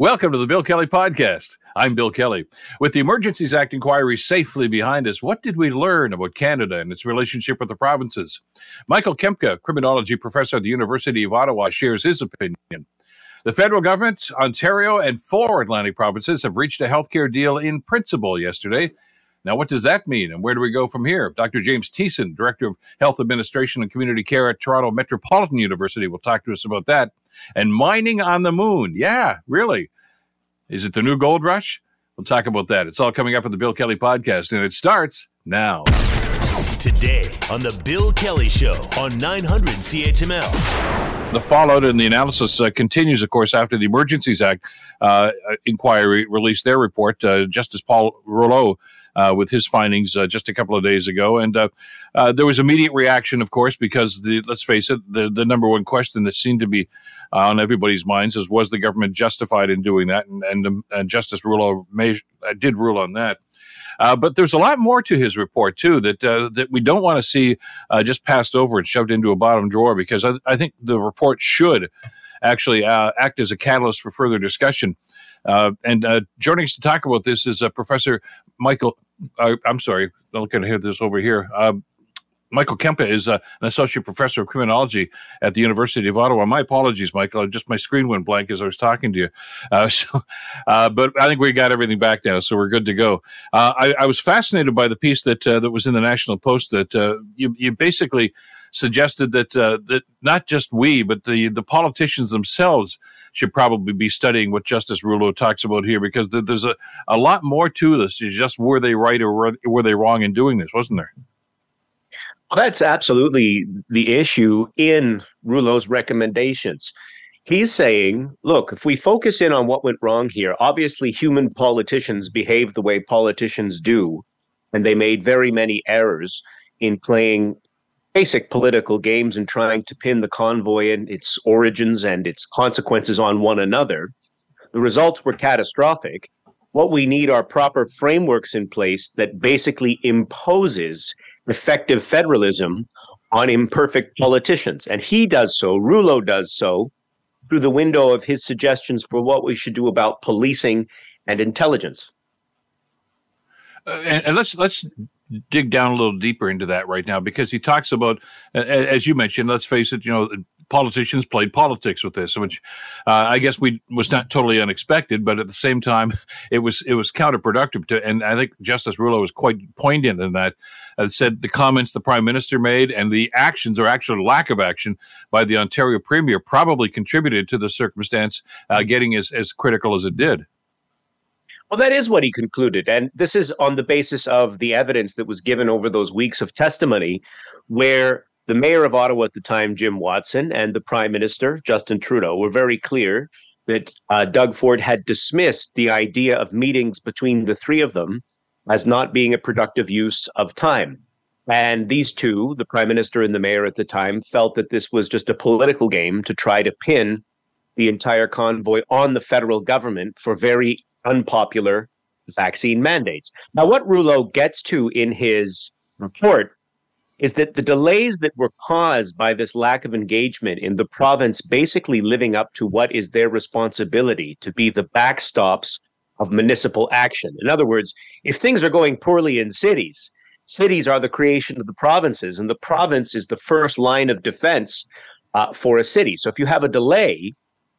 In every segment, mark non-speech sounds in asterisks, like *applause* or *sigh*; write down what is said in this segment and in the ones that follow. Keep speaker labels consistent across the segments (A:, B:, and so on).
A: Welcome to the Bill Kelly Podcast. I'm Bill Kelly. With the Emergencies Act inquiry safely behind us, what did we learn about Canada and its relationship with the provinces? Michael Kempa, criminology professor at the University of Ottawa, shares his opinion. The federal government, Ontario, and four Atlantic provinces have reached a healthcare deal in principle yesterday. Now, what does that mean, and where do we go from here? Dr. James Tiessen, Director of Health Administration and Community Care at Toronto Metropolitan University, will talk to us about that. And mining on the moon. Yeah, really. Is it the new gold rush? We'll talk about that. It's all coming up on the Bill Kelly podcast, and it starts now.
B: Today on the Bill Kelly Show on 900 CHML.
A: The fallout and the analysis uh, continues, of course, after the Emergencies Act uh, inquiry released their report. Uh, Justice Paul Rouleau uh, with his findings uh, just a couple of days ago. And uh, uh, there was immediate reaction, of course, because the let's face it, the, the number one question that seemed to be uh, on everybody's minds is was the government justified in doing that? And, and, um, and Justice Rouleau may, uh, did rule on that. Uh, but there's a lot more to his report too that uh, that we don't want to see uh, just passed over and shoved into a bottom drawer because I, I think the report should actually act as a catalyst for further discussion. Uh, and uh, joining us to talk about this is uh, Professor Michael. I'm sorry, I'm looking hear this over here. Michael Kempa is uh, an associate professor of criminology at the University of Ottawa. My apologies, Michael. Just my screen went blank as I was talking to you. Uh, *laughs* so, uh, but I think we got everything back now, so we're good to go. I, I, was fascinated by the piece that that was in the National Post that you, you basically suggested that uh, that not just we, but the the politicians themselves should probably be studying what Justice Rouleau talks about here, because there's a, a lot more to this. Is just were they right or were, were they wrong in doing this, wasn't there?
C: Well, that's absolutely the issue in Rouleau's recommendations. He's saying, look, if we focus in on what went wrong here, obviously human politicians behave the way politicians do, and they made very many errors in playing basic political games and trying to pin the convoy and its origins and its consequences on one another. The results were catastrophic. What we need are proper frameworks in place that basically imposes effective federalism on imperfect politicians. And he does so, Rouleau does so, through the window of his suggestions for what we should do about policing and intelligence.
A: Uh, and, and, let's let's dig down a little deeper into that right now because he talks about, as you mentioned, let's face it, you know, politicians played politics with this, which uh, I guess we was not totally unexpected, but at the same time, *laughs* it was it was counterproductive to. And I think Justice Rouleau was quite poignant in that. Uh, said the comments the prime minister made and the actions or actual lack of action by the Ontario premier probably contributed to the circumstance uh, getting as as critical as it did.
C: Well, that is what he concluded. And this is on the basis of the evidence that was given over those weeks of testimony, where the mayor of Ottawa at the time, Jim Watson, and the prime minister, Justin Trudeau, were very clear that uh, Doug Ford had dismissed the idea of meetings between the three of them as not being a productive use of time. And these two, the prime minister and the mayor at the time, felt that this was just a political game to try to pin the entire convoy on the federal government for very unpopular vaccine mandates. Now, what Rouleau gets to in his report is that the delays that were caused by this lack of engagement in the province basically living up to what is their responsibility to be the backstops of municipal action. In other words, if things are going poorly in cities, cities are the creation of the provinces, and the province is the first line of defense uh, for a city. So if you have a delay,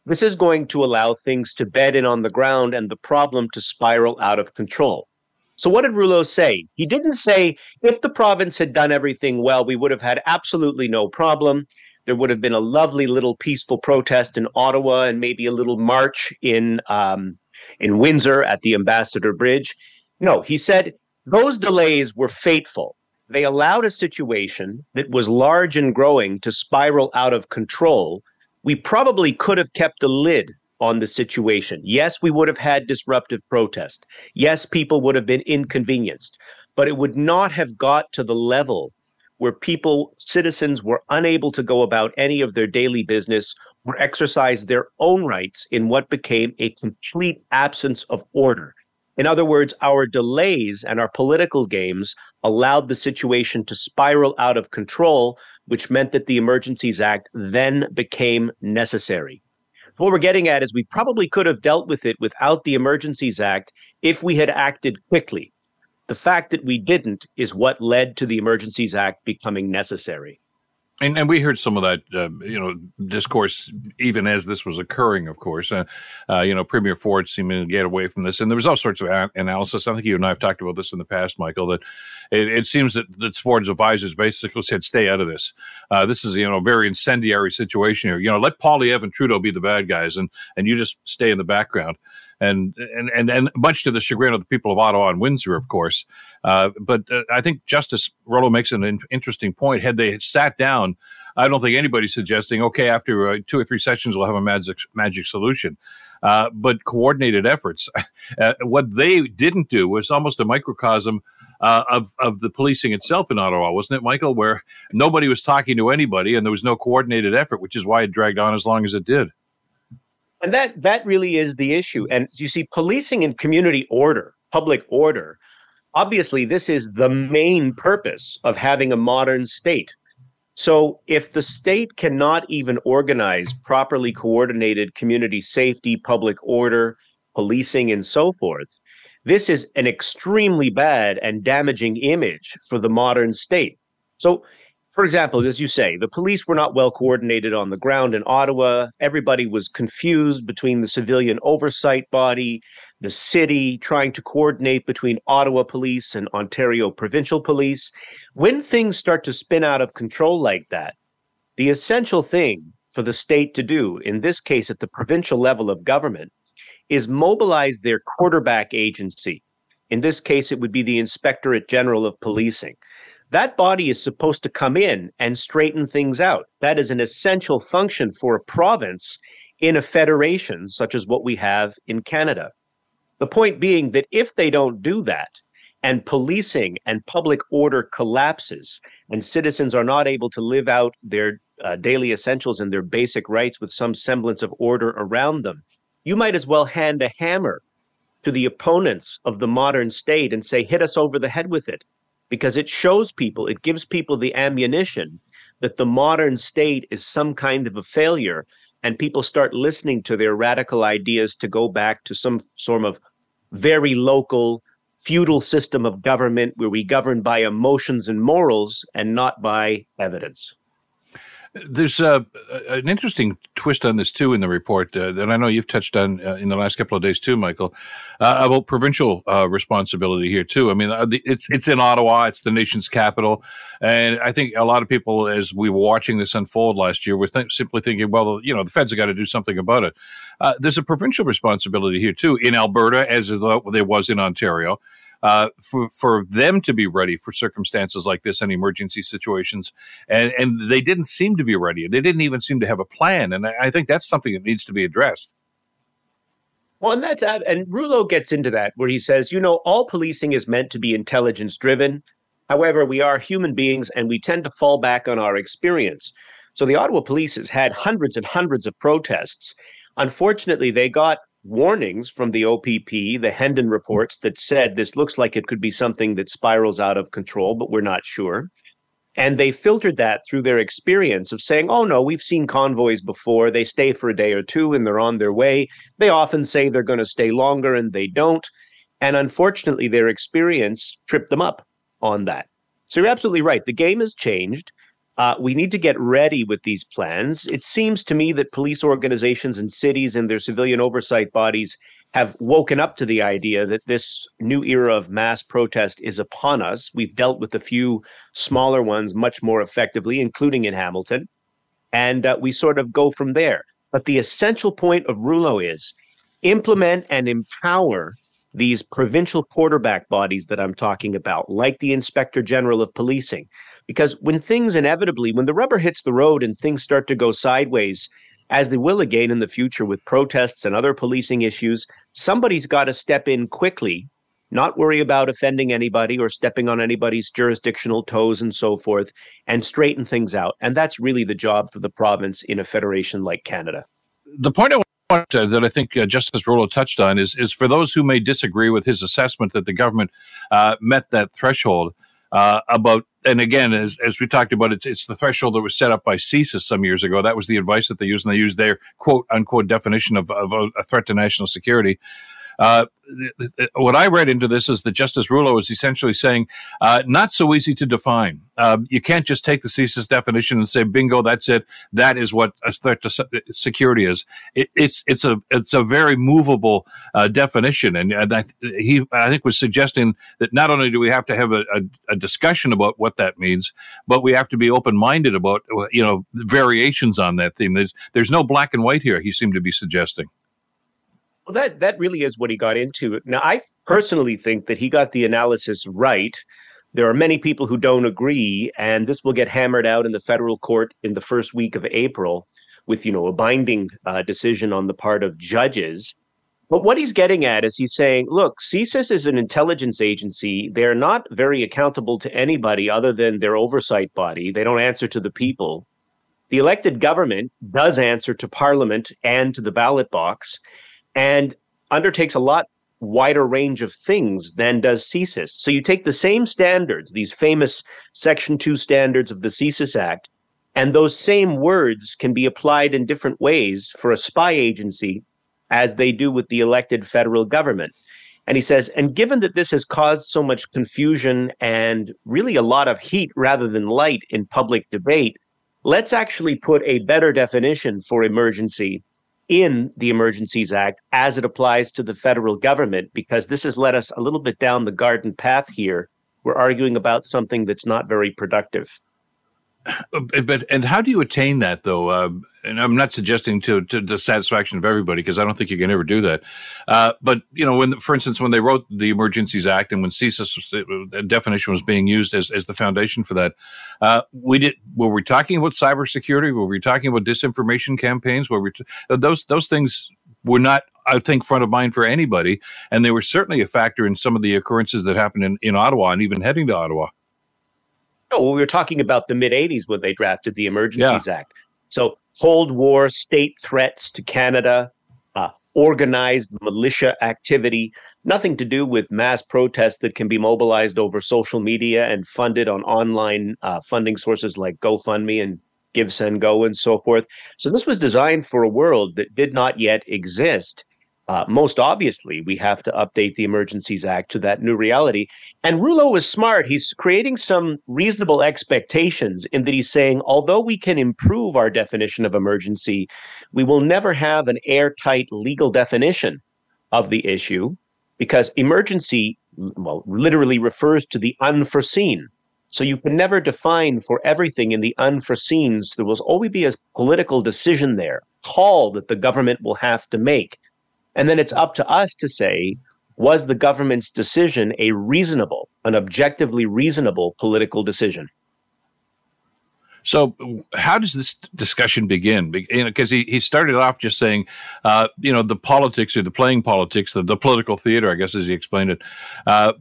C: this is going to allow things to bed in on the ground and the problem to spiral out of control. So, what did Rouleau say? He didn't say if the province had done everything well, we would have had absolutely no problem. There would have been a lovely little peaceful protest in Ottawa and maybe a little march in um, in Windsor at the Ambassador Bridge. No, he said those delays were fateful. They allowed a situation that was large and growing to spiral out of control we probably could have kept a lid on the situation. Yes, we would have had disruptive protest. Yes, people would have been inconvenienced, but it would not have got to the level where people, citizens, were unable to go about any of their daily business or exercise their own rights in what became a complete absence of order. In other words, our delays and our political games allowed the situation to spiral out of control, which meant that the Emergencies Act then became necessary. What we're getting at is we probably could have dealt with it without the Emergencies Act if we had acted quickly. The fact that we didn't is what led to the Emergencies Act becoming necessary.
A: And, and we heard some of that, uh, you know, discourse even as this was occurring. Of course, uh, uh, you know, Premier Ford seeming to get away from this, and there was all sorts of a- analysis. I think you and I have talked about this in the past, Michael. That it, it seems that, that Ford's advisors basically said, "Stay out of this. Uh, this is you know a very incendiary situation here. You know, let Poilievre Evan Trudeau be the bad guys, and and you just stay in the background." And and and, and much to the chagrin of the people of Ottawa and Windsor, of course. Uh, but uh, I think Justice Rouleau makes an in- interesting point. Had they sat down, I don't think anybody's suggesting, okay, after uh, two or three sessions, we'll have a magic magic solution. Uh, but coordinated efforts. *laughs* Uh, what they didn't do was almost a microcosm uh, of of the policing itself in Ottawa, wasn't it, Michael? Where nobody was talking to anybody, and there was no coordinated effort, which is why it dragged on as long as it did.
C: And that that really is the issue. And you see, policing and community order, public order, obviously this is the main purpose of having a modern state. So if the state cannot even organize properly coordinated community safety, public order, policing, and so forth, this is an extremely bad and damaging image for the modern state. So for example, as you say, the police were not well coordinated on the ground in Ottawa. Everybody was confused between the civilian oversight body, the city, trying to coordinate between Ottawa police and Ontario provincial police. When things start to spin out of control like that, the essential thing for the state to do, in this case at the provincial level of government, is mobilize their quarterback agency. In this case, it would be the Inspectorate General of Policing that body is supposed to come in and straighten things out. That is an essential function for a province in a federation, such as what we have in Canada. The point being that if they don't do that, and policing and public order collapses, and citizens are not able to live out their uh, daily essentials and their basic rights with some semblance of order around them, you might as well hand a hammer to the opponents of the modern state and say, hit us over the head with it because it shows people, it gives people the ammunition that the modern state is some kind of a failure, and people start listening to their radical ideas to go back to some sort of very local feudal system of government where we govern by emotions and morals and not by evidence.
A: There's an interesting twist on this too in the report uh, that I know you've touched on uh, in the last couple of days too, Michael, uh, about provincial uh, responsibility here too. I mean, uh, it's it's in Ottawa, it's the nation's capital, and I think a lot of people, as we were watching this unfold last year, were th- simply thinking, well, you know, the feds have got to do something about it. there's a provincial responsibility here too in Alberta, as there was in Ontario uh, for for them to be ready for circumstances like this and emergency situations, and and they didn't seem to be ready. They didn't even seem to have a plan, and I think that's something that needs to be addressed.
C: Well, and that's and Rouleau gets into that where he says, you know, all policing is meant to be intelligence driven. However, we are human beings and we tend to fall back on our experience. So the Ottawa police has had hundreds and hundreds of protests. Unfortunately, they got warnings from the OPP, the Hendon reports that said this looks like it could be something that spirals out of control, but we're not sure. And they filtered that through their experience of saying, oh, no, we've seen convoys before. They stay for a day or two and they're on their way. They often say they're going to stay longer and they don't. And unfortunately, their experience tripped them up on that. So you're absolutely right. The game has changed. Uh, we need to get ready with these plans. It seems to me that police organizations and cities and their civilian oversight bodies have woken up to the idea that this new era of mass protest is upon us. We've dealt with a few smaller ones much more effectively, including in Hamilton, and uh, we sort of go from there. But the essential point of Rouleau is implement and empower these provincial quarterback bodies that I'm talking about, like the Inspector General of Policing, because when things inevitably, when the rubber hits the road and things start to go sideways, as they will again in the future with protests and other policing issues, somebody's got to step in quickly, not worry about offending anybody or stepping on anybody's jurisdictional toes and so forth, and straighten things out. And that's really the job for the province in a federation like Canada.
A: The point I want that I think uh, Justice Rouleau touched on is is for those who may disagree with his assessment that the government uh, met that threshold. uh, about, and again, as, as we talked about, it's, it's the threshold that was set up by CSIS some years ago. That was the advice that they used, and they used their quote unquote definition of, of a threat to national security. Uh, what I read into this is that Justice Rouleau is essentially saying, uh, not so easy to define. Uh, you can't just take the CSIS definition and say, bingo, that's it. That is what a threat to security is. It, it's it's a it's a very movable uh, definition, and, and I, he I think was suggesting that not only do we have to have a, a, a discussion about what that means, but we have to be open minded about you know variations on that theme. There's there's no black and white here. He seemed to be suggesting.
C: Well, that that really is what he got into. Now, I personally think that he got the analysis right. There are many people who don't agree, and this will get hammered out in the federal court in the first week of April, with you know a binding uh, decision on the part of judges. But what he's getting at is he's saying, look, CSIS is an intelligence agency. They're not very accountable to anybody other than their oversight body. They don't answer to the people. The elected government does answer to Parliament and to the ballot box and undertakes a lot wider range of things than does CSIS. So you take the same standards, these famous Section 2 standards of the CSIS Act, and those same words can be applied in different ways for a spy agency as they do with the elected federal government. And he says, and given that this has caused so much confusion and really a lot of heat rather than light in public debate, let's actually put a better definition for emergency in the Emergencies Act as it applies to the federal government, because this has led us a little bit down the garden path here. We're arguing about something that's not very productive.
A: But and how do you attain that though? Uh, and I'm not suggesting to to the satisfaction of everybody because I don't think you can ever do that. Uh, but you know, when for instance, when they wrote the Emergencies Act and when CSIS definition was being used as as the foundation for that, uh, we did were we talking about cybersecurity? Were we talking about disinformation campaigns? Were we t- those those things were not I think front of mind for anybody, and they were certainly a factor in some of the occurrences that happened in, in Ottawa and even heading to Ottawa.
C: No, well, we were talking about the mid 80s when they drafted the Emergencies yeah. Act. So, Cold War state threats to Canada, uh, organized militia activity, nothing to do with mass protests that can be mobilized over social media and funded on online uh, funding sources like GoFundMe and GiveSendGo, and so forth. So, this was designed for a world that did not yet exist. Uh, most obviously, we have to update the Emergencies Act to that new reality. And Rouleau was smart. He's creating some reasonable expectations in that he's saying, although we can improve our definition of emergency, we will never have an airtight legal definition of the issue because emergency, well, literally refers to the unforeseen. So you can never define for everything in the unforeseens. There will always be a political decision there, call that the government will have to make and then it's up to us to say, was the government's decision a reasonable, an objectively reasonable political decision?
A: So, how does this discussion begin? Because he, he started off just saying, uh, you know, the politics or the playing politics, the, the political theater, I guess, as he explained it, uh,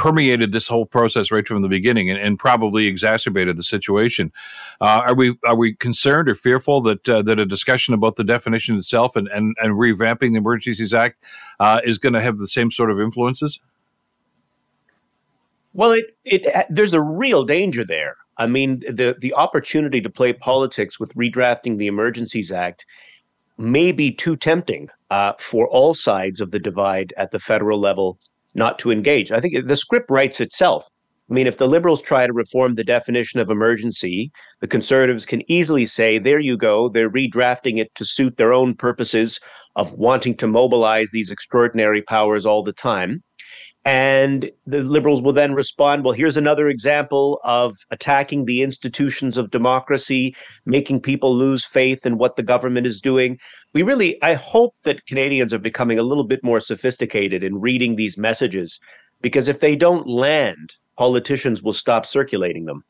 A: permeated this whole process right from the beginning and, and probably exacerbated the situation. Uh, are we are we concerned or fearful that uh, that a discussion about the definition itself and and, and revamping the Emergencies Act uh, is going to have the same sort of influences?
C: Well, it, it there's a real danger there. I mean, the the opportunity to play politics with redrafting the Emergencies Act may be too tempting uh, for all sides of the divide at the federal level not to engage. I think the script writes itself. I mean, if the liberals try to reform the definition of emergency, the conservatives can easily say, there you go, they're redrafting it to suit their own purposes of wanting to mobilize these extraordinary powers all the time. And the liberals will then respond, well, here's another example of attacking the institutions of democracy, making people lose faith in what the government is doing. We really, I hope that Canadians are becoming a little bit more sophisticated in reading these messages, because if they don't land, politicians will stop circulating them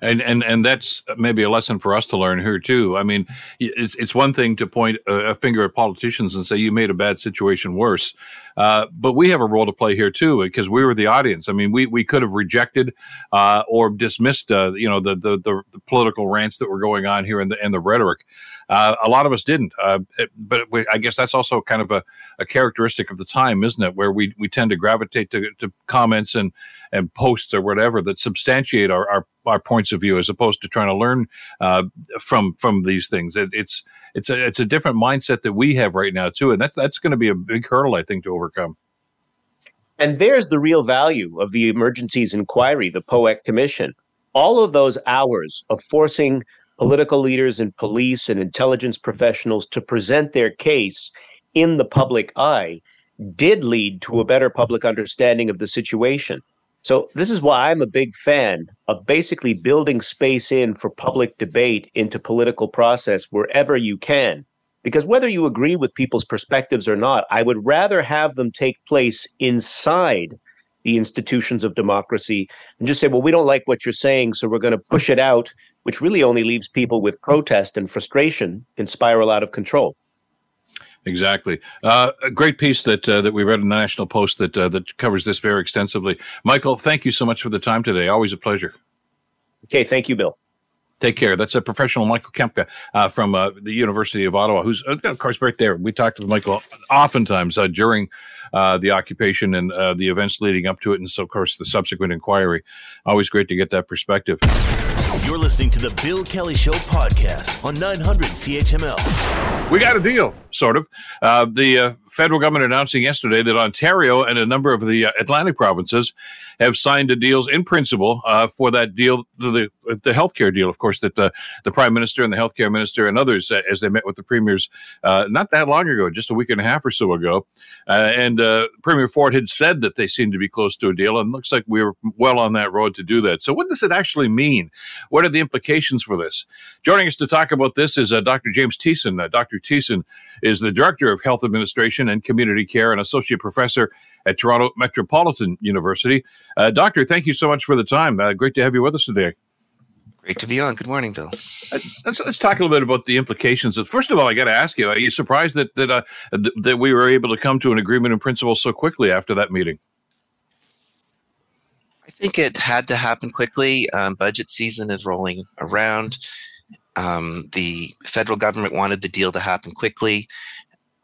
A: and and and that's maybe a lesson for us to learn here too. I mean, it's it's one thing to point a, finger at politicians and say you made a bad situation worse, uh, but we have a role to play here too because we were the audience. I mean, we we could have rejected uh, or dismissed, uh, you know, the, the, the the political rants that were going on here and the and the rhetoric. Uh, a lot of us didn't, uh, it, but we, I guess that's also kind of a, a, characteristic of the time, isn't it? Where we, we tend to gravitate to, to comments and, and posts or whatever that substantiate our, our, our points of view, as opposed to trying to learn uh, from from these things. It, it's it's a it's a different mindset that we have right now too, and that's that's going to be a big hurdle, I think, to overcome.
C: And there's the real value of the emergencies inquiry, the POEC commission. All of those hours of forcing political leaders and police and intelligence professionals to present their case in the public eye did lead to a better public understanding of the situation. So, this is why I'm a big fan of basically building space in for public debate into political process wherever you can. Because whether you agree with people's perspectives or not, I would rather have them take place inside the institutions of democracy and just say, well, we don't like what you're saying, so we're going to push it out, which really only leaves people with protest and frustration and spiral out of control.
A: Exactly. Uh, a great piece that uh, that we read in the National Post that uh, that covers this very extensively. Michael, thank you so much for the time today. Always a pleasure.
C: Okay, thank you, Bill.
A: Take care. That's a professional Michael Kempa uh, from uh, the University of Ottawa, who's, uh, of course, right there. We talked with Michael oftentimes uh, during uh, the occupation and uh, the events leading up to it, and so, of course, the subsequent inquiry. Always great to get that perspective.
B: You're listening to the Bill Kelly Show podcast on 900 CHML.
A: We got a deal, sort of. Uh, the uh, federal government announcing yesterday that Ontario and a number of the uh, Atlantic provinces have signed the deals in principle uh, for that deal, the the healthcare deal, of course, that the, the prime minister and the healthcare minister and others, uh, as they met with the premiers uh, not that long ago, just a week and a half or so ago, and Premier Ford had said that they seemed to be close to a deal, and looks like we're well on that road to do that. So, what does it actually mean? What are the implications for this? Joining us to talk about this is uh, Dr. James Tiessen. Uh, Dr. Tiessen is the Director of Health Administration and Community Care and Associate Professor at Toronto Metropolitan University. Uh, doctor, thank you so much for the time. Uh, great to have you with us today.
D: Great to be on. Good morning, Bill.
A: Uh, let's, let's talk a little bit about the implications. Of, first of all, I got to ask you: Are you surprised that that uh, th- that we were able to come to an agreement in principle so quickly after that meeting?
D: I think it had to happen quickly. Um, budget season is rolling around. Um, the federal government wanted the deal to happen quickly.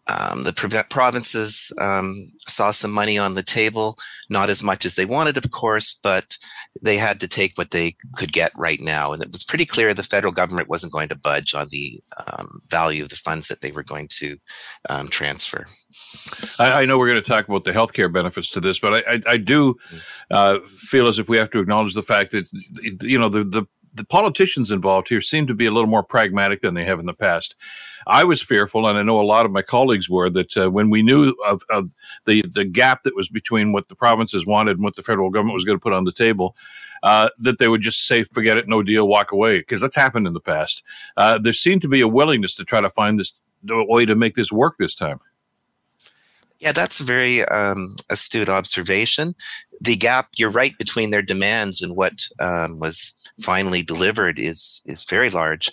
D: Um, the provinces um, saw some money on the table, not as much as they wanted, of course, but they had to take what they could get right now. And it was pretty clear the federal government wasn't going to budge on the um, value of the funds that they were going to um, transfer.
A: I, I, know we're going to talk about the healthcare benefits to this, but I, I, I do uh, feel as if we have to acknowledge the fact that, you know, the, the the politicians involved here seem to be a little more pragmatic than they have in the past. I was fearful, and I know a lot of my colleagues were, that uh, when we knew of, of, the the gap that was between what the provinces wanted and what the federal government was going to put on the table, uh, that they would just say, "Forget it, no deal, walk away," because that's happened in the past. Uh, there seemed to be a willingness to try to find this way to make this work this time.
D: Yeah, that's a very um, astute observation. The gap, you're right, between their demands and what um, was finally delivered is is very large.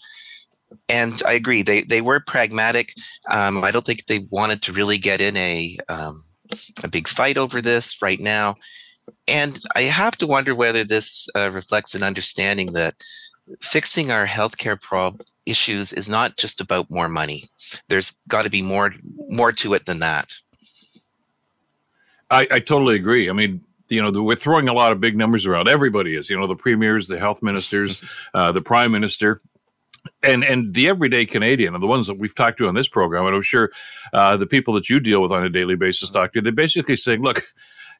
D: And I agree, they they were pragmatic. Um, I don't think they wanted to really get in a um, a big fight over this right now. And I have to wonder whether this uh, reflects an understanding that fixing our healthcare prob issues is not just about more money. There's got to be more more to it than that.
A: I, I totally agree. I mean, you know, the, we're throwing a lot of big numbers around. Everybody is, you know, the premiers, the health ministers, *laughs* uh, the prime minister, and and the everyday Canadian, and the ones that we've talked to on this program, and I'm sure uh, the people that you deal with on a daily basis, doctor, they're basically saying, look.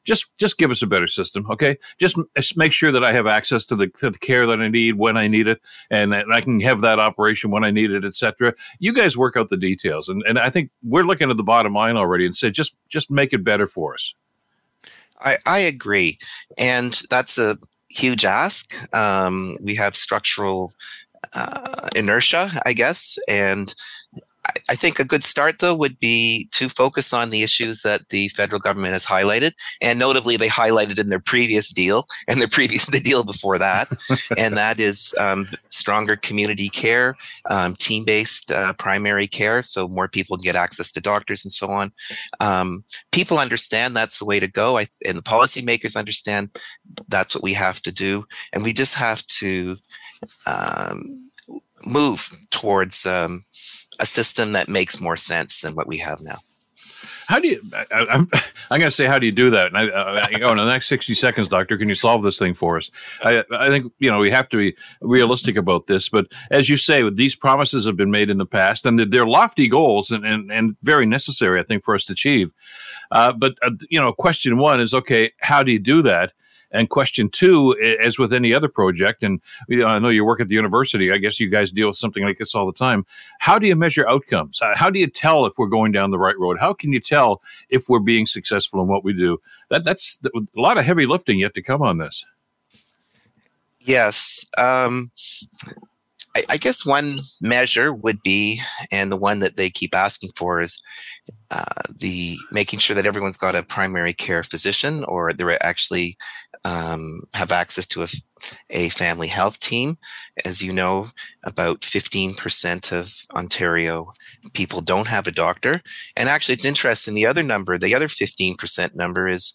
A: Just, just give us a better system, okay? Just make sure that I have access to the, to the care that I need when I need it, and, and I can have that operation when I need it, etc. You guys work out the details, and, and I think we're looking at the bottom line already, and say just just make it better for us.
D: I, I agree. And that's a huge ask. Um, we have structural uh, inertia, I guess. And I think a good start, though, would be to focus on the issues that the federal government has highlighted, and notably, they highlighted in their previous deal *laughs* and their previous the deal before that, *laughs* and that is um, stronger community care, um, team-based uh, primary care, so more people get access to doctors and so on. Um, people understand that's the way to go, I, and the policymakers understand that's what we have to do, and we just have to um, move towards um, a system that makes more sense than what we have now.
A: How do you? I, am I'm, *laughs* I'm going to say, how do you do that? And I, uh, I go in the next 60 seconds, doctor. Can you solve this thing for us? I, I think you know we have to be realistic about this. But as you say, these promises have been made in the past, and they're lofty goals and and, and very necessary, I think, for us to achieve. Uh, but uh, you know, question one is okay. How do you do that? And question two, as with any other project, and I know you work at the university, I guess you guys deal with something like this all the time. How do you measure outcomes? How do you tell if we're going down the right road? How can you tell if we're being successful in what we do? That, that's a lot of heavy lifting yet to come on this.
D: Yes. Um, I, I, guess one measure would be, and the one that they keep asking for is uh, the making sure that everyone's got a primary care physician or they're actually um, have access to a, a, family health team. As you know, about 15% of Ontario people don't have a doctor. And actually, it's interesting. The other number, the other 15% number is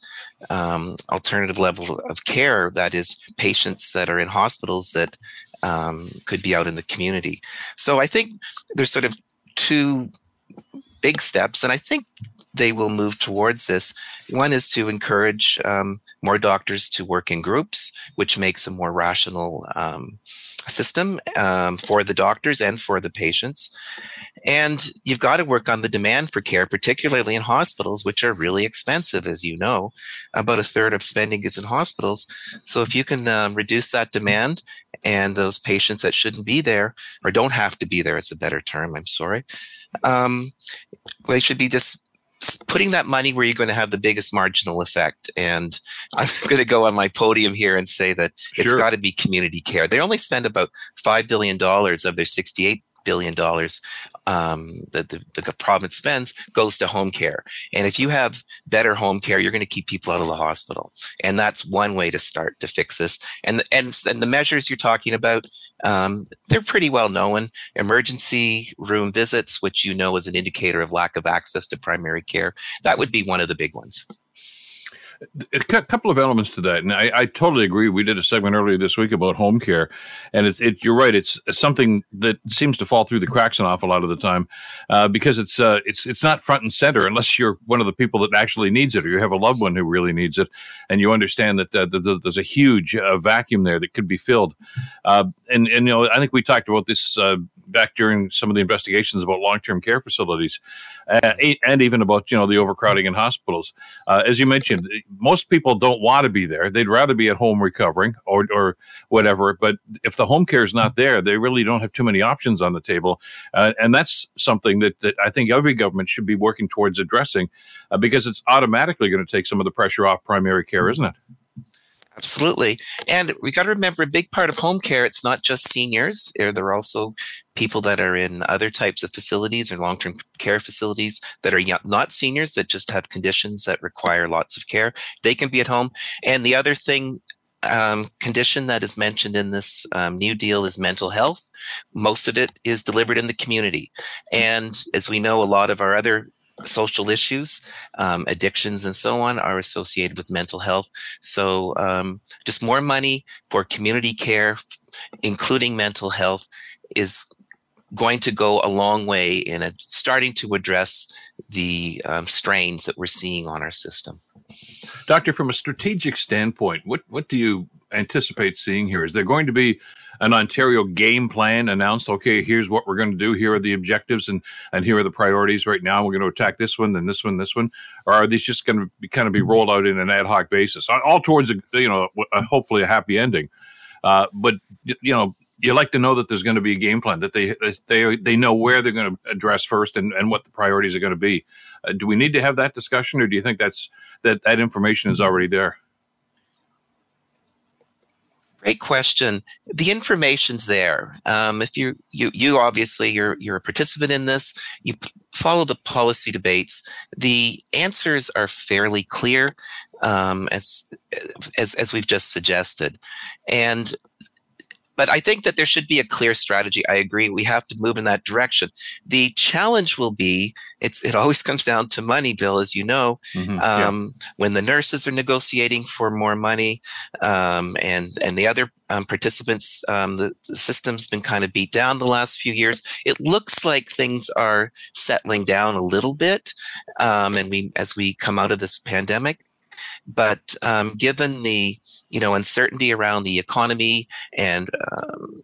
D: um, alternative level of care. That is patients that are in hospitals that um, could be out in the community. So I think there's sort of two big steps, and I think they will move towards this. One is to encourage um, more doctors to work in groups, which makes a more rational um, system um, for the doctors and for the patients. And you've got to work on the demand for care, particularly in hospitals, which are really expensive, as you know. About a third of spending is in hospitals. So if you can um, reduce that demand and those patients that shouldn't be there or don't have to be there, it's a better term, I'm sorry, um, they should be just putting that money where you're going to have the biggest marginal effect. And I'm *laughs* going to go on my podium here and say that sure. it's got to be community care. They only spend about $5 billion of their $68 billion um, that the, the province spends goes to home care. And if you have better home care, you're going to keep people out of the hospital. And that's one way to start to fix this. And the, and, and the measures you're talking about, um, they're pretty well known. Emergency room visits, which you know is an indicator of lack of access to primary care, that would be one of the big ones
A: a couple of elements to that, and I, I, totally agree. We did a segment earlier this week about home care, and it's it, you're right. It's something that seems to fall through the cracks an awful lot of the time uh, because it's uh, it's it's not front and center unless you're one of the people that actually needs it, or you have a loved one who really needs it, and you understand that uh, there's a huge uh, vacuum there that could be filled. Uh, and and you know, I think we talked about this uh, back during some of the investigations about long-term care facilities, uh, and even about you know the overcrowding in hospitals. Uh, as you mentioned, most people don't want to be there; they'd rather be at home recovering or or whatever. But if the home care is not there, they really don't have too many options on the table, uh, and that's something that, that I think every government should be working towards addressing, uh, because it's automatically going to take some of the pressure off primary care, isn't it?
D: Absolutely. And we got to remember a big part of home care, it's not just seniors. There are also people that are in other types of facilities or long term care facilities that are not seniors that just have conditions that require lots of care. They can be at home. And the other thing, um, condition that is mentioned in this um, new deal is mental health. Most of it is delivered in the community. And as we know, a lot of our other social issues, um, addictions, and so on are associated with mental health. So, um, just more money for community care, including mental health, is going to go a long way in a, starting to address the um, strains that we're seeing on our system.
A: Doctor, from a strategic standpoint, what what do you anticipate seeing here? Is there going to be an Ontario game plan announced? Okay, here's what we're going to do. Here are the objectives, and and here are the priorities. Right now, we're going to attack this one, then this one, this one. Or are these just going to be kind of be rolled out in an ad hoc basis, all towards a you know a, hopefully a happy ending? Uh, but you know, you like to know that there's going to be a game plan that they they they know where they're going to address first and, and what the priorities are going to be. Uh, do we need to have that discussion, or do you think that's that that information is already there?
D: Great question. The information's there. Um, if you you you obviously you're you're a participant in this, you follow the policy debates. The answers are fairly clear, um, as as as we've just suggested, and but I think that there should be a clear strategy. I agree. We have to move in that direction. The challenge will be it's it always *laughs* comes down to money, Bill, as you know. Mm-hmm, um, yeah. When the nurses are negotiating for more money, um, and and the other um, participants, um, the, the, system's been kind of beat down the last few years. It looks like things are settling down a little bit, um, and we as we come out of this pandemic. But um, given the you know uncertainty around the economy and um,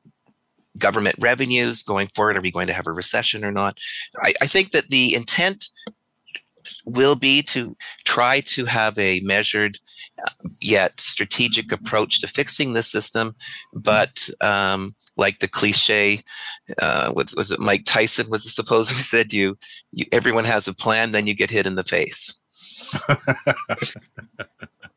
D: government revenues going forward, are we going to have a recession or not? I, I think that the intent will be to try to have a measured yet strategic approach to fixing the system. But um, like the cliche, uh, was, was it Mike Tyson was supposedly *laughs* said, you, you everyone has a plan, then you get hit in the face.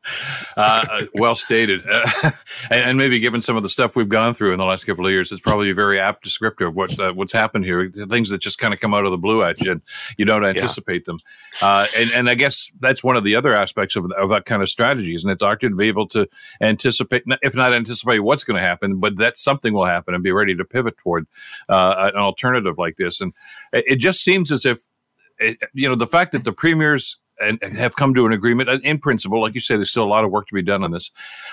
D: *laughs*
A: uh, well stated. Uh, *laughs* and, and, maybe given some of the stuff we've gone through in the last couple of years, it's probably a very apt descriptor of what uh, what's happened here. Things that just kind of come out of the blue at you, and you don't anticipate yeah. them. Uh, and and I guess that's one of the other aspects of, of that kind of strategy, isn't it, Doctor? To be able to anticipate, if not anticipate what's going to happen, but that something will happen, and be ready to pivot toward uh, an alternative like this. And it, it just seems as if. It, you know the fact that the premiers and, and, have come to an agreement in principle. Like you say, there's still a lot of work to be done on this.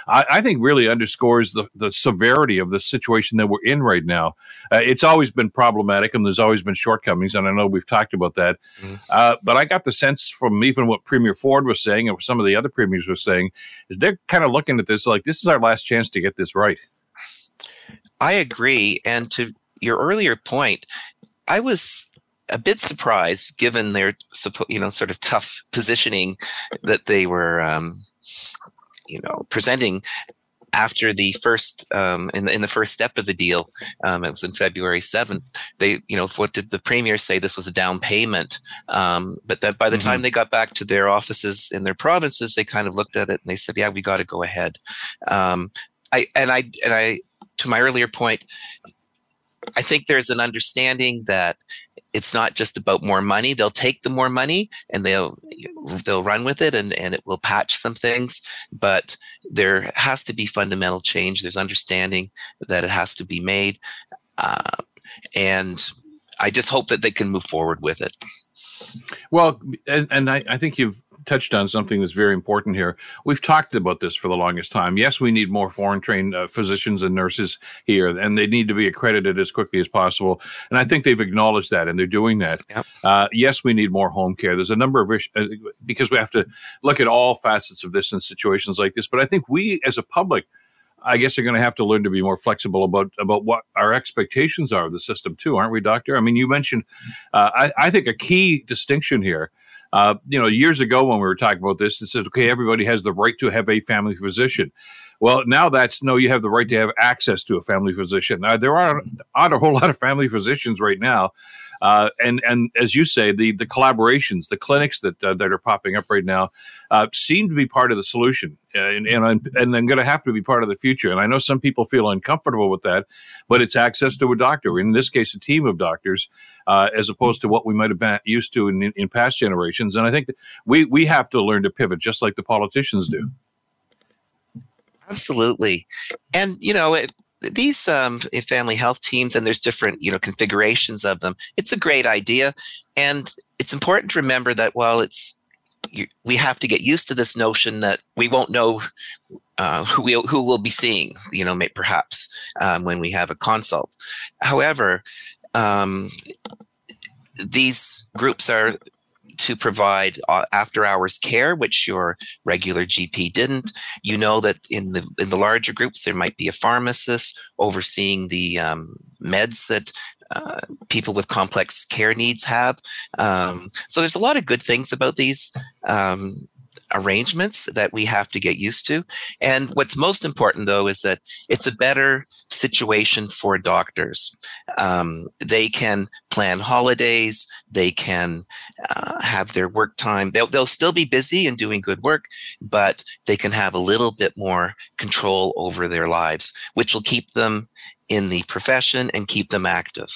A: I, I think really underscores the, the severity of the situation that we're in right now. Uh, it's always been problematic and there's always been shortcomings. And I know we've talked about that. Uh, but I got the sense from even what Premier Ford was saying and some of the other premiers were saying is they're kind of looking at this like this is our last chance to get this right.
D: I agree. And to your earlier point, I was a bit surprised given their you know sort of tough positioning that they were um, you know presenting after the first um, in the in the first step of the deal, um, it was in February seventh. They, you know, what did the premier say? This was a down payment, um, but that by the mm-hmm. time they got back to their offices in their provinces, they kind of looked at it and they said, "Yeah, we got to go ahead." Um, I and I and I to my earlier point, I think there's an understanding that it's not just about more money. They'll take the more money and they'll they'll run with it and, and it will patch some things. But there has to be fundamental change. There's understanding that it has to be made. Uh, and I just hope that they can move forward with it.
A: Well, and, and I, I think you've touched on something that's very important here. We've talked about this for the longest time. Yes, we need more foreign trained uh, physicians and nurses here, and they need to be accredited as quickly as possible. And I think they've acknowledged that, and they're doing that. Yep. Uh, yes, we need more home care. There's a number of issues uh, because we have to look at all facets of this in situations like this. But I think we, as a public, I guess are going to have to learn to be more flexible about about what our expectations are of the system too, aren't we, Doctor? I mean, you mentioned. Uh, I, I, think a key distinction here uh, you know, years ago when we were talking about this, it said, okay, everybody has the right to have a family physician. Well, now that's no, you have the right to have access to a family physician. Now, there are not a whole lot of family physicians right now. Uh, and and as you say, the the collaborations, the clinics that uh, that are popping up right now, uh, seem to be part of the solution, uh, and and I'm, and going to have to be part of the future. And I know some people feel uncomfortable with that, but it's access to a doctor. In this case, a team of doctors, uh, as opposed to what we might have been used to in, in past generations. And I think we we have to learn to pivot, just like the politicians do.
D: Absolutely. And, you know, it, these um, family health teams, and there's different, you know, configurations of them. It's a great idea. And it's important to remember that while it's, we have to get used to this notion that we won't know uh, who we who we'll be seeing, you know, perhaps um, when we have a consult. However, um, these groups are to provide uh, after hours care, which your regular GP didn't. You know that in the in the larger groups there might be a pharmacist overseeing the um, meds that uh, people with complex care needs have. Um, so there's a lot of good things about these. Um, arrangements that we have to get used to. And what's most important, though, is that it's a better situation for doctors. Um, they can plan holidays, they can uh, have their work time. They'll, they'll still be busy and doing good work, but they can have a little bit more control over their lives, which will keep them in the profession and keep them active.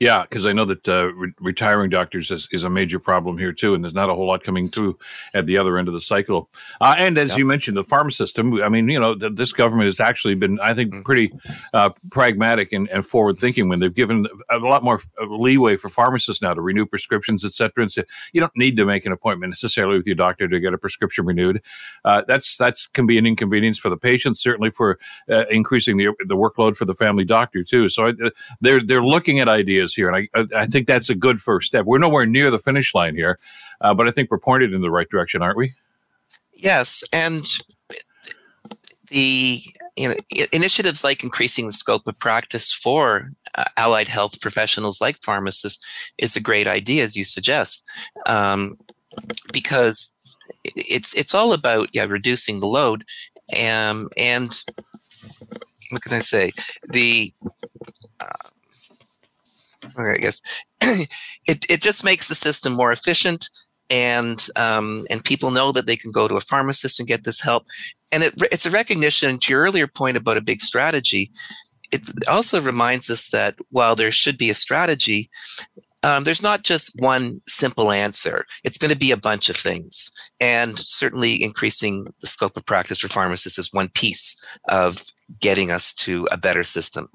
A: Yeah, because I know that uh, re- retiring doctors is, is, a major problem here too, and there's not a whole lot coming through at the other end of the cycle. Uh, and as yep. you mentioned, the farm system. I mean, you know, th- this government has actually been, I think, mm. pretty uh, pragmatic and, and, forward thinking when they've given a lot more uh, leeway for pharmacists now to renew prescriptions, et cetera. And so you don't need to make an appointment necessarily with your doctor to get a prescription renewed. Uh, that's that's can be an inconvenience for the patient, certainly for uh, increasing the the workload for the family doctor too. So they're they're looking at ideas here, and I I think that's a good first step. We're nowhere near the finish line here, uh, but I think we're pointed in the right direction, aren't we?
D: Yes, and the you know initiatives like increasing the scope of practice for uh, allied health professionals like pharmacists is a great idea, as you suggest, um, because it's it's all about yeah reducing the load, um, and what can I say the uh, I guess *clears throat* it it just makes the system more efficient, and um, and people know that they can go to a pharmacist and get this help, and it, it's a recognition to your earlier point about a big strategy. It also reminds us that while there should be a strategy, um, there's not just one simple answer. It's going to be a bunch of things. And certainly increasing the scope of practice for pharmacists is one piece of getting us to a better system.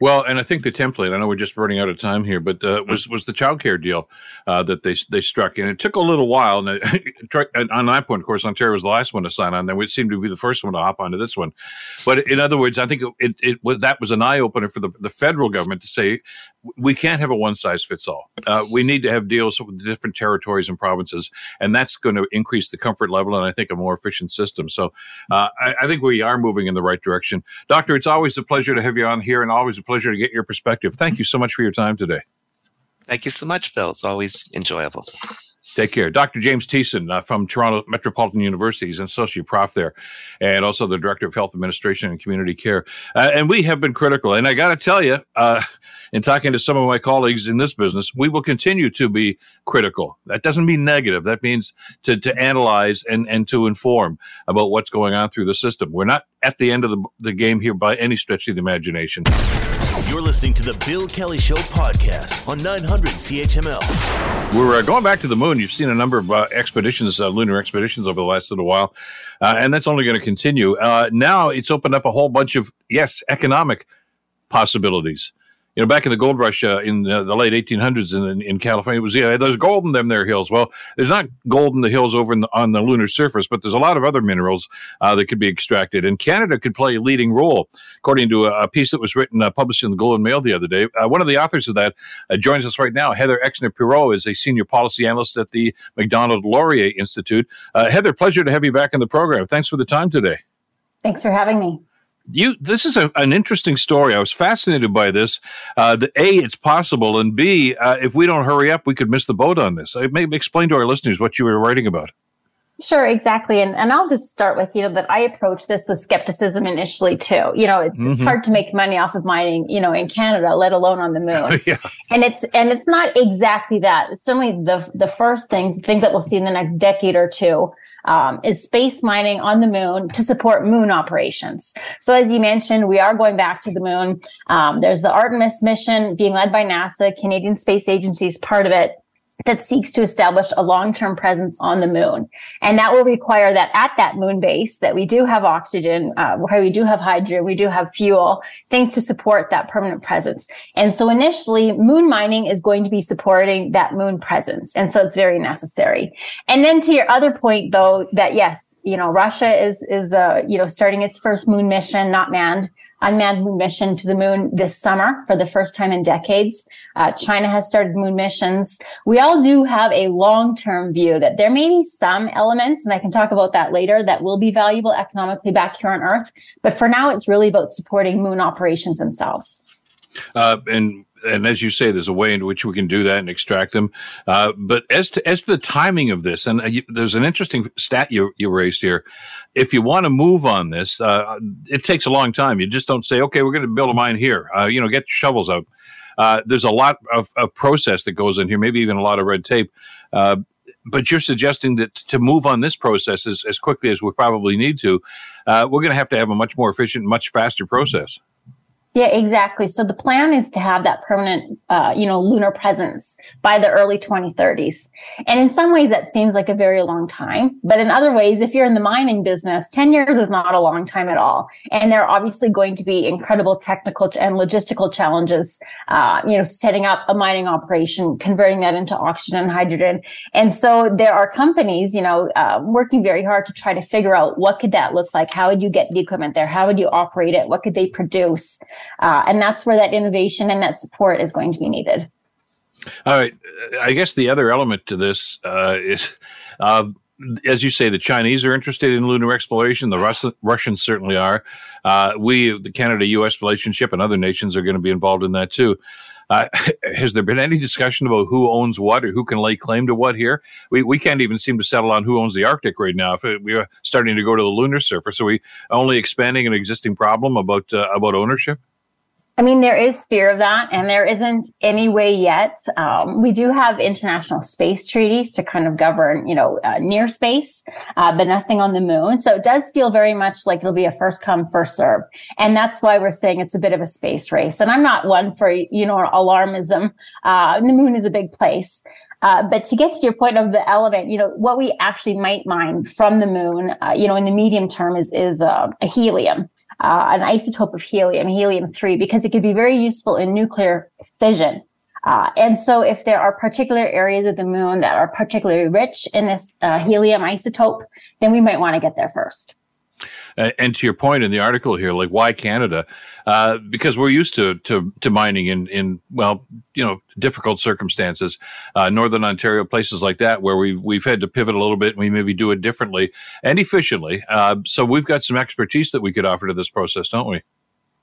A: Well, and I think the template. I know we're just running out of time here, but uh, was was the childcare deal uh, that they they struck, and it took a little while. And *laughs* on that point, of course, Ontario was the last one to sign on. Then we seemed to be the first one to hop onto this one. But in other words, I think it, it, it that was an eye opener for the, the federal government to say we can't have a one size fits all. Uh, we need to have deals with different territories and provinces, and that's going to increase the comfort level and I think a more efficient system. So uh, I, I think we are moving in the right direction, Doctor. It's always a pleasure to have you on here, and always a pleasure to get your perspective. Thank you so much for your time today.
D: Thank you so much, Bill. It's always enjoyable.
A: Take care. Dr. James Tiessen uh, from Toronto Metropolitan University. He's an associate prof there and also the director of health administration and community care. Uh, and we have been critical. And I got to tell you, uh, in talking to some of my colleagues in this business, we will continue to be critical. That doesn't mean negative. That means to, to analyze and, and to inform about what's going on through the system. We're not at the end of the, the game here by any stretch of the imagination.
B: You're listening to the Bill Kelly Show podcast on 900 CHML.
A: We're uh, going back to the moon. You've seen a number of uh, expeditions, uh, lunar expeditions over the last little while, uh, and that's only going to continue. Uh, now it's opened up a whole bunch of, yes, economic possibilities you know, back in the gold rush uh, in uh, the late 1800s in, in California, it was yeah, there's gold in them there hills. Well, there's not gold in the hills over the, on the lunar surface, but there's a lot of other minerals uh, that could be extracted, and Canada could play a leading role, according to a, a piece that was written uh, published in the Globe and Mail the other day. Uh, one of the authors of that uh, joins us right now. Heather Exner-Pirot is a senior policy analyst at the Macdonald Laurier Institute. Heather, pleasure to have you back in the program. Thanks for the time today.
E: Thanks for having me
A: you this is a, an interesting story. I was fascinated by this. Uh, the A, it's possible, and B, uh, if we don't hurry up, we could miss the boat on this. I may explain to our listeners what you were writing about.
E: Sure, exactly. And and I'll just start with, you know, that I approached this with skepticism initially too. You know, it's mm-hmm. it's hard to make money off of mining, you know, in Canada, let alone on the *laughs* moon. yeah. And it's and it's not exactly that. It's certainly the the first things, things that we'll see in the next decade or two um, is space mining on the moon to support moon operations. So, as you mentioned, we are going back to the moon. Um, there's the Artemis mission being led by NASA, Canadian Space Agency is part of it that seeks to establish a long-term presence on the moon. And that will require that at that moon base that we do have oxygen, uh, where we do have hydrogen, we do have fuel, things to support that permanent presence. And so initially moon mining is going to be supporting that moon presence. And so it's very necessary. And then to your other point though, that yes, you know, Russia is, is, uh, you know, starting its first moon mission, not manned unmanned mission to the moon this summer for the first time in decades. Uh, China has started moon missions. We all do have a long-term view that there may be some elements, and I can talk about that later, that will be valuable economically back here on Earth. But for now, it's really about supporting moon operations themselves.
A: Uh, and and as you say, there's a way in which we can do that and extract them. Uh, but as to as the timing of this, and uh, you, there's an interesting stat you, you raised here. If you want to move on this, uh, it takes a long time. You just don't say, "Okay, we're going to build a mine here." Uh, you know, get shovels out. Uh, there's a lot of, of, process that goes in here, maybe even a lot of red tape. Uh, but you're suggesting that to move on this process as, as quickly as we probably need to, we're going to have to have a much more efficient, much faster process.
E: Yeah, exactly. So the plan is to have that permanent, uh, you know, lunar presence by the early 2030s. And in some ways, that seems like a very long time. But in other ways, if you're in the mining business, 10 years is not a long time at all. And there are obviously going to be incredible technical and logistical challenges, uh, you know, setting up a mining operation, converting that into oxygen and hydrogen. And so there are companies, you know, uh, working very hard to try to figure out what could that look like? How would you get the equipment there? How would you operate it? What could they produce? Uh, and that's where that innovation and that support is going to be needed.
A: All right. I guess the other element to this uh, is, uh, as you say, the Chinese are interested in lunar exploration. The Rus- Russians certainly are. Uh, we, the Canada US relationship, and other nations are going to be involved in that too. Uh, *laughs* has there been any discussion about who owns what or who can lay claim to what here? We, we can't even seem to settle on who owns the Arctic right now. If we are starting to go to the lunar surface, are we only expanding an existing problem about uh, about ownership?
E: I mean, there is fear of that, and there isn't any way yet. Um, we do have international space treaties to kind of govern, you know, uh, near space, uh, but nothing on the moon. So it does feel very much like it'll be a first come, first serve, and that's why we're saying it's a bit of a space race. And I'm not one for you know alarmism. Uh, the moon is a big place, uh, but to get to your point of the element, you know, what we actually might mine from the moon, uh, you know, in the medium term is, is uh, a helium, uh, an isotope of helium, helium 3, because it could be very useful in nuclear fission. Uh, and so if there are particular areas of the moon that are particularly rich in this uh, helium isotope, then we might want to get there first.
A: Uh, and to your point in the article here, like why Canada? Uh, because we're used to, to to mining in in well, you know, difficult circumstances, uh, Northern Ontario, places like that, where we've we've had to pivot a little bit and we maybe do it differently and efficiently. Uh, so we've got some expertise that we could offer to this process, don't we?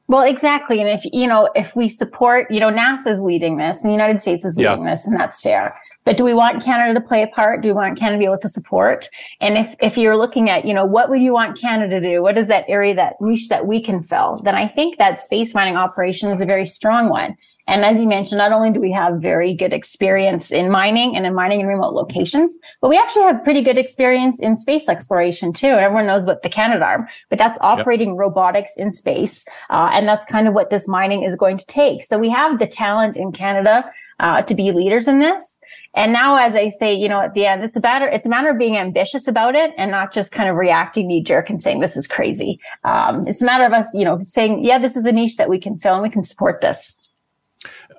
E: Well, exactly. And if, you know, if we support, you know, NASA's leading this and the United States is leading yeah. this and that's fair. But do we want Canada to play a part? Do we want Canada to be able to support? And if, if you're looking at, you know, what would you want Canada to do? What is that area, that niche that we can fill? Then I think that space mining operation is a very strong one. And as you mentioned, not only do we have very good experience in mining and in mining in remote locations, but we actually have pretty good experience in space exploration too. And everyone knows what the Canadarm, but that's operating yep. robotics in space. Uh, and that's kind of what this mining is going to take. So we have the talent in Canada uh, to be leaders in this. And now, as I say, you know, at the end, it's a matter, it's a matter of being ambitious about it and not just kind of reacting knee jerk and saying, this is crazy. Um, it's a matter of us, you know, saying, yeah, this is the niche that we can fill and we can support this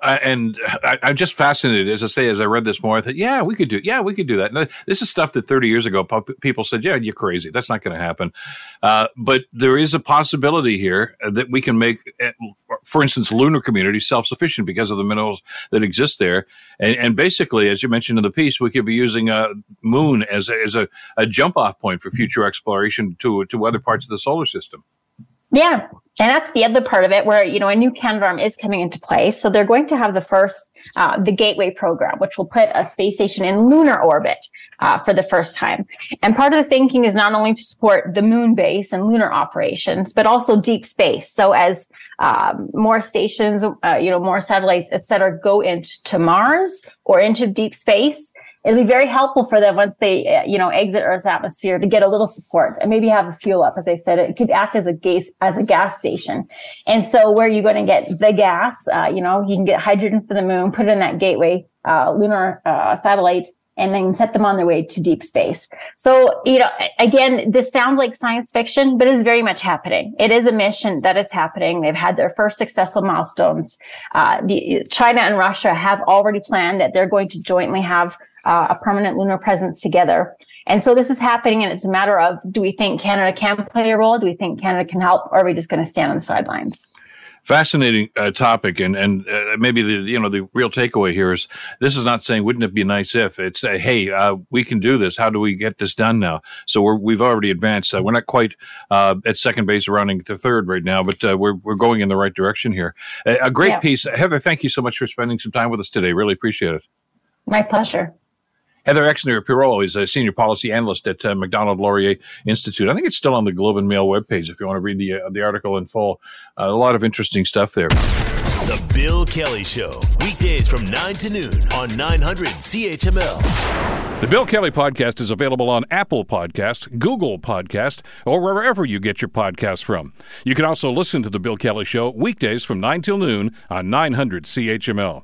A: and I, am just fascinated, as I say, as I read this more, I thought, yeah, we could do, yeah, we could do that. this is stuff that 30 years ago people said, yeah, you're crazy. That's not going to happen. Uh, but there is a possibility here that we can make, eh, for instance, lunar community self-sufficient because of the minerals that exist there. And, and basically, as you mentioned in the piece, we could be using a moon as a, as a, a jump-off point for future exploration to to other parts of the solar system.
E: Yeah. And that's the other part of it where, you know, a new Canadarm is coming into play. So they're going to have the first, uh, the Gateway program, which will put a space station in lunar orbit uh, for the first time. And part of the thinking is not only to support the moon base and lunar operations, but also deep space. So as um, more stations, uh, you know, more satellites, et cetera, go into Mars or into deep space, it'll be very helpful for them once they, uh, you know, exit Earth's atmosphere to get a little support and maybe have a fuel up. As I said, it could act as a gas, as a gas station. And so where are you're going to get the gas, uh, you know, you can get hydrogen for the moon, put it in that gateway, uh, lunar, uh, satellite, and then set them on their way to deep space. So, you know, again, this sounds like science fiction, but it's very much happening. It is a mission that is happening. They've had their first successful milestones. Uh, the, China and Russia have already planned that they're going to jointly have uh, a permanent lunar presence together. And so this is happening, and it's a matter of do we think Canada can play a role? Do we think Canada can help, or are we just going to stand on the sidelines?
A: fascinating uh, topic and and uh, maybe the you know the real takeaway here is this is not saying wouldn't it be nice if it's uh, hey uh, we can do this how do we get this done now so we're, we've already advanced uh, we're not quite uh, at second base running to third right now but we're, we're going in the right direction here a great yeah. piece heather thank you so much for spending some time with us today really appreciate it
E: my pleasure
A: Heather Exner Pirot is a senior policy analyst at uh, Macdonald Laurier Institute. I think it's still on the Globe and Mail webpage if you want to read the uh, the article in full. Uh, a lot of interesting stuff there.
B: The Bill Kelly Show, weekdays from 9 to noon on 900 CHML.
A: The Bill Kelly Podcast is available on Apple Podcast, Google Podcast, or wherever you get your podcasts from. You can also listen to The Bill Kelly Show weekdays from 9 till noon on 900 CHML.